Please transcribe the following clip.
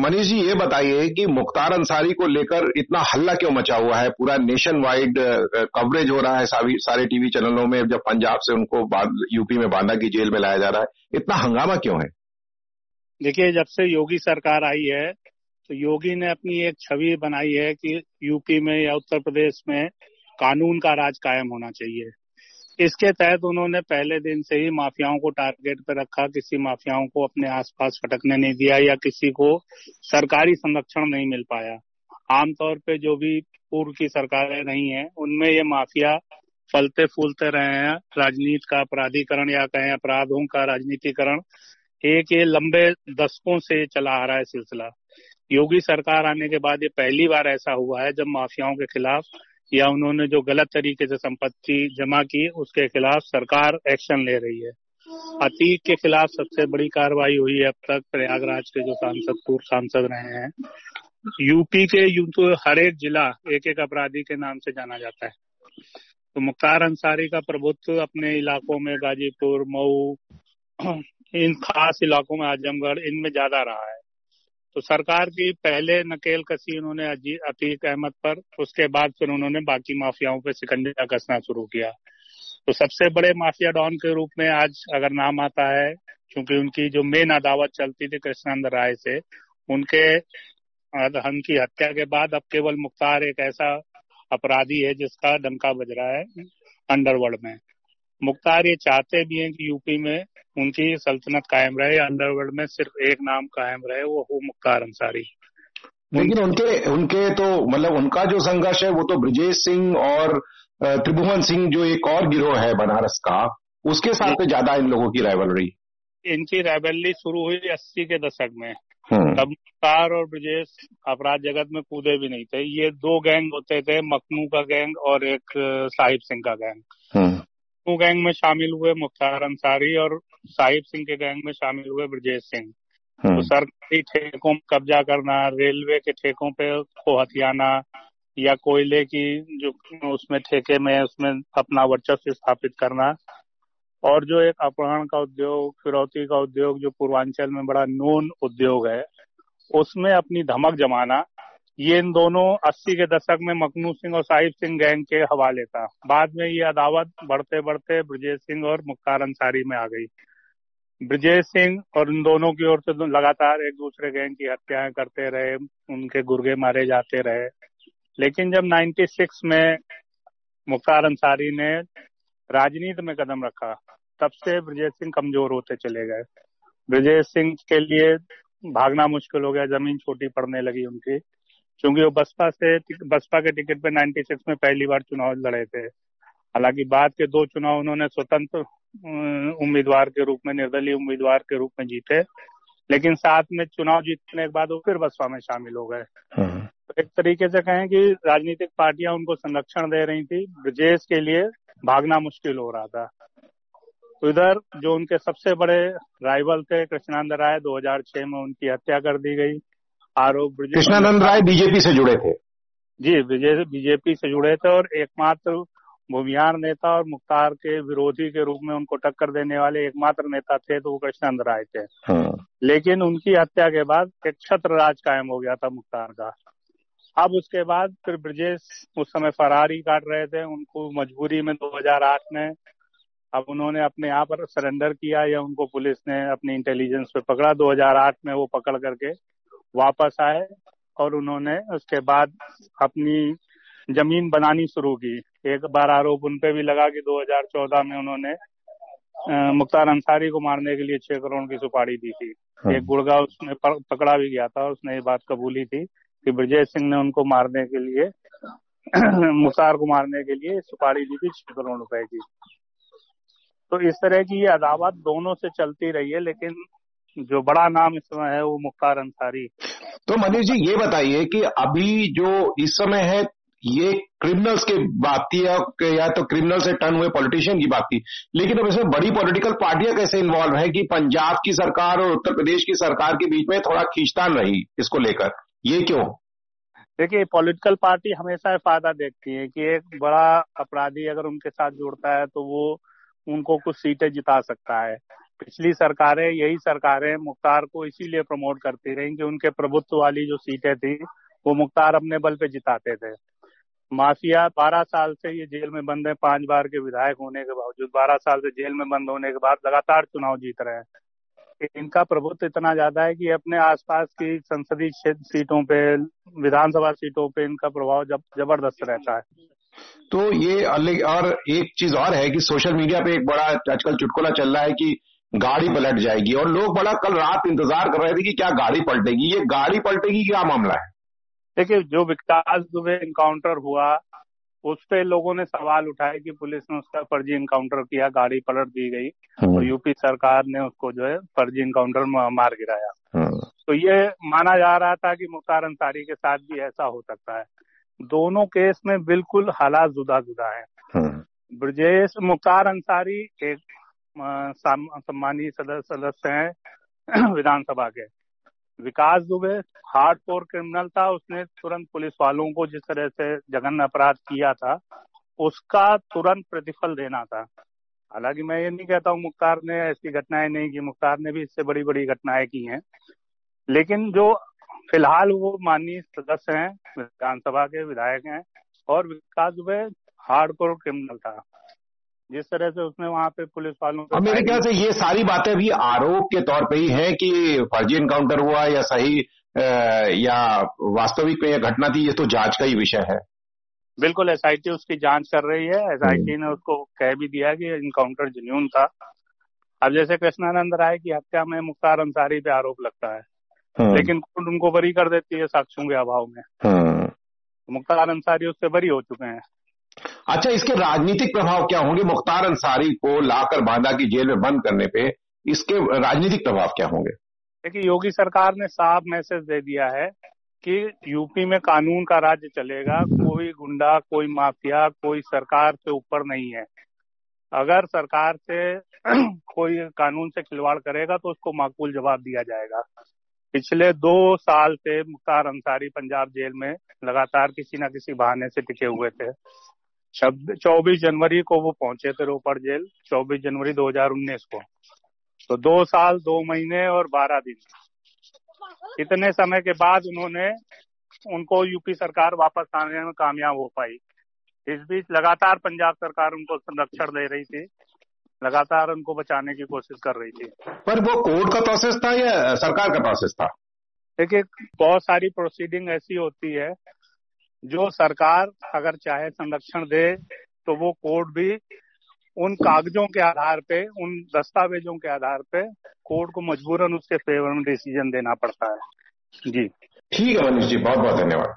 मनीष जी, ये बताइए कि मुख्तार अंसारी को लेकर इतना हल्ला क्यों मचा हुआ है? पूरा नेशन वाइड कवरेज हो रहा है सारे टीवी चैनलों में, जब पंजाब से उनको यूपी में बांदा की जेल में लाया जा रहा है। इतना हंगामा क्यों है? देखिए, जब से योगी सरकार आई है तो योगी ने अपनी एक छवि बनाई है कि यूपी में या उत्तर प्रदेश में कानून का राज कायम होना चाहिए। इसके तहत उन्होंने पहले दिन से ही माफियाओं को टारगेट पर रखा, किसी माफियाओं को अपने आसपास फटकने नहीं दिया या किसी को सरकारी संरक्षण नहीं मिल पाया। आमतौर पे जो भी पूर्व की सरकारें रही हैं, उनमें ये माफिया फलते फूलते रहे हैं। राजनीति का अपराधीकरण या कहें अपराधों का राजनीतिकरण, एक ये लंबे दशकों से चला आ रहा है सिलसिला। योगी सरकार आने के बाद ये पहली बार ऐसा हुआ है जब माफियाओं के खिलाफ या उन्होंने जो गलत तरीके से संपत्ति जमा की, उसके खिलाफ सरकार एक्शन ले रही है। अतीक के खिलाफ सबसे बड़ी कार्रवाई हुई है अब तक प्रयागराज के जो सांसद, पूर्व सांसद रहे हैं। यूपी के यू तो हर एक जिला एक एक अपराधी के नाम से जाना जाता है। तो मुख्तार अंसारी का प्रभुत्व अपने इलाकों में, गाजीपुर, मऊ, इन खास इलाकों में, आजमगढ़, इनमें ज़्यादा रहा है। तो सरकार की पहले नकेल कसी उन्होंने अतीक अहमद पर, उसके बाद फिर उन्होंने बाकी माफियाओं पे सिकंजा कसना शुरू किया। तो सबसे बड़े माफिया डॉन के रूप में आज अगर नाम आता है, क्योंकि उनकी जो मेन अदावत चलती थी कृष्णानंद राय से, उनके हम की हत्या के बाद अब केवल मुख्तार एक ऐसा अपराधी है जिसका डंका बज रहा है अंडरवर्ल्ड में। मुख्तार ये चाहते भी हैं कि यूपी में उनकी सल्तनत कायम रहे अंडरवर्ल्ड में सिर्फ़ एक नाम कायम रहे वो हो मुख्तार अंसारी। लेकिन उनके उनके तो मतलब उनका जो संघर्ष है वो तो ब्रजेश सिंह और त्रिभुवन सिंह जो एक और गिरोह है बनारस का उसके साथ तो ज़्यादा इन लोगों की राइवलरी इनकी राइवलरी शुरू हुई अस्सी के दशक में। हम्म। तब मुख्तार और ब्रजेश अपराध जगत में कूदे भी नहीं थे। ये दो गैंग होते थे मखनू का गैंग और एक साहिब सिंह का गैंग। मखनू गैंग में शामिल हुए मुख्तार अंसारी और साहिब सिंह के गैंग में शामिल हुए ब्रजेश सिंह। हम्म। तो सरकारी ठेकों में कब्जा करना रेलवे के ठेकों पे को हथियाना या कोयले की जो उसमें ठेके में उसमें अपना वर्चस्व स्थापित करना। और जो एक अपहरण का उद्योग फिरौती का उद्योग जो पूर्वांचल में बड़ा नोन उद्योग है उसमें अपनी धमक जमाना। ये इन दोनों 80 के दशक में मखनू सिंह और साहिब सिंह गैंग के हवाले था। बाद में ये अदावत बढ़ते बढ़ते ब्रजेश सिंह और मुख्तार अंसारी में आ गई। ब्रजेश सिंह और इन दोनों की ओर से तो लगातार एक दूसरे गैंग की हत्याएँ करते रहे, उनके गुर्गे मारे जाते रहे। लेकिन जब 96 में मुख्तार अंसारी ने राजनीति में कदम रखा, तब से ब्रजेश सिंह कमज़ोर होते चले गए। ब्रजेश सिंह के लिए भागना मुश्किल हो गया, ज़मीन छोटी पड़ने लगी उनकी। क्योंकि वो बसपा से बसपा के टिकट पे 96 में पहली बार चुनाव लड़े थे। हालाँकि बाद के दो चुनाव उन्होंने स्वतंत्र उम्मीदवार के रूप में निर्दलीय उम्मीदवार के रूप में जीते। लेकिन साथ में चुनाव जीतने के बाद वो फिर बसपा में शामिल हो गए। हाँ। तो एक तरीके से कहें कि राजनीतिक पार्टियाँ उनको संरक्षण दे रही थी। ब्रजेश के लिए भागना मुश्किल हो रहा था। तो इधर जो उनके सबसे बड़े राइवल थे कृष्णानंद राय 2006 में उनकी हत्या कर दी गई। आरोप कृष्णानंद राय बीजेपी से जुड़े थे। जी बीजेपी से जुड़े थे और एकमात्र भूमियार नेता और मुख्तार के विरोधी के रूप में उनको टक्कर देने वाले एकमात्र नेता थे तो वो कृष्णानंद राय थे। हाँ। लेकिन उनकी हत्या के बाद एक छत्र राज कायम हो गया था मुख्तार का। अब उसके बाद फिर ब्रजेश उस समय फरारी काट रहे थे उनको मजबूरी में 2008 में अब उन्होंने अपने यहाँ पर सरेंडर किया या उनको पुलिस ने अपनी इंटेलिजेंस पे पकड़ा। 2008 में वो पकड़ करके वापस आए और उन्होंने उसके बाद अपनी ज़मीन बनानी शुरू की। एक बार आरोप उन पे भी लगा कि 2014 में उन्होंने मुख्तार अंसारी को मारने के लिए छह करोड़ की सुपारी दी थी। हाँ। एक गुड़गा उसने पकड़ा भी गया था उसने ये बात कबूली थी कि ब्रजेश सिंह ने उनको मारने के लिए मुख्तार को मारने के लिए सुपारी दी थी छह करोड़ रुपए की। तो इस तरह की ये अदावत दोनों से चलती रही है लेकिन जो बड़ा नाम इस समय है वो मुख्तार अंसारी। तो मनीष जी ये बताइए कि अभी जो इस समय है ये क्रिमिनल्स की बात थी या तो क्रिमिनल से टर्न हुए पॉलिटिशियन की बात थी लेकिन अब इसमें बड़ी पॉलिटिकल पार्टियाँ कैसे इन्वॉल्व है कि पंजाब की सरकार और उत्तर प्रदेश की सरकार के बीच में थोड़ा खींचतान रही इसको लेकर? ये क्यों? देखिए पॉलिटिकल पार्टी हमेशा फ़ायदा देखती है कि एक बड़ा अपराधी अगर उनके साथ जुड़ता है तो वो उनको कुछ सीटें जिता सकता है। पिछली सरकारें, यही सरकारें मुख्तार को इसीलिए प्रमोट करती रही कि उनके प्रभुत्व वाली जो सीटें थी, वो मुख्तार अपने बल पे जिताते थे। माफिया बारह साल से ये जेल में बंद है, पाँच बार के विधायक होने के बावजूद बारह साल से जेल में बंद होने के बाद लगातार चुनाव जीत रहे हैं। इनका प्रभुत्व इतना ज़्यादा है कि अपने आसपास की संसदीय क्षेत्र सीटों पे, विधानसभा सीटों पे इनका प्रभाव जब, ज़बरदस्त रहता है। तो ये और एक चीज़ और है कि सोशल मीडिया पे एक बड़ा आजकल चुटकुला चल रहा है कि गाड़ी पलट जाएगी और लोग बड़ा कल रात इंतज़ार कर रहे थे कि क्या गाड़ी पलटेगी ये गाड़ी पलटेगी क्या मामला है देखिए जो विकास दुबे इनकाउंटर हुआ उस पे लोगों ने सवाल उठाए कि पुलिस ने उसका फर्जी इनकाउंटर किया गाड़ी पलट दी गई हम्म। और यूपी सरकार ने उसको जो है फर्जी इनकाउंटर मार गिराया हम्म। तो ये माना जा रहा था कि मुख्तार अंसारी के साथ भी ऐसा हो सकता है दोनों केस में बिल्कुल हालात जुदा जुदा है हम्म। ब्रजेश मुख्तार अंसारी एक सम्मानीय सदस्य सदस्य हैं, विधानसभा के। Vikas Dubey hardcore criminal था, उसने तुरंत पुलिस वालों को जिस तरह से जघन्य अपराध किया था, उसका तुरंत प्रतिफल देना था। हालाँकि मैं ये नहीं कहता हूँ मुख्तार ने ऐसी घटनाएँ नहीं की, मुख्तार ने भी इससे बड़ी बड़ी घटनाएँ की हैं। लेकिन जो फ़िलहाल वो माननीय सदस्य हैं, विधानसभा के विधायक हैं, और Vikas Dubey hardcore criminal था। जिस तरह से उसने वहाँ पे पुलिस वालों को मेरे ख्याल से ये सारी बातें भी आरोप के तौर पे ही है कि फर्जी इनकाउंटर हुआ या सही या वास्तविक में यह घटना थी ये तो जाँच का ही विषय है। बिल्कुल एसआईटी उसकी जाँच कर रही है। एसआईटी हम्म। ने उसको कह भी दिया कि इनकाउंटर जिन्यून था। अब जैसे कृष्णानंद राय की हत्या में मुख्तार अंसारी पे आरोप लगता है। हम्म। लेकिन कोर्ट उनको बरी कर देती है साक्ष्यों के अभाव में। हम्म। मुख्तार अंसारी उससे बरी हो चुके हैं। अच्छा इसके राजनीतिक प्रभाव क्या होंगे? मुख्तार अंसारी को लाकर बांदा की जेल में बंद करने पे इसके राजनीतिक प्रभाव क्या होंगे? देखिए, योगी सरकार ने साफ़ मैसेज दे दिया है कि यूपी में कानून का राज्य चलेगा, कोई गुंडा, कोई माफिया, कोई सरकार से ऊपर नहीं है। अगर सरकार से कोई कानून से खिलवाड़ करेगा तो उसको माकूल जवाब दिया जाएगा। पिछले दो साल से मुख्तार अंसारी पंजाब जेल में लगातार किसी न किसी बहाने से टिके हुए थे। चौबीस जनवरी को वो पहुँचे थे रोपड़ जेल चौबीस जनवरी 2019 को। तो दो साल दो महीने और बारह दिन। इतने समय के बाद उन्होंने उनको यूपी सरकार वापस आने में कामयाब हो पाई। इस बीच लगातार पंजाब सरकार उनको संरक्षण दे रही थी लगातार उनको बचाने की कोशिश कर रही थी। पर वो कोर्ट का प्रोसेस था या सरकार का प्रोसेस था? देखिए बहुत सारी प्रोसीडिंग ऐसी होती है जो सरकार अगर चाहे संरक्षण दे तो वो कोर्ट भी उन कागजों के आधार पे, उन दस्तावेजों के आधार पे कोर्ट को मजबूरन उसके फेवर में डिसीज़न देना पड़ता है। जी। ठीक है मनीष जी बहुत बहुत धन्यवाद।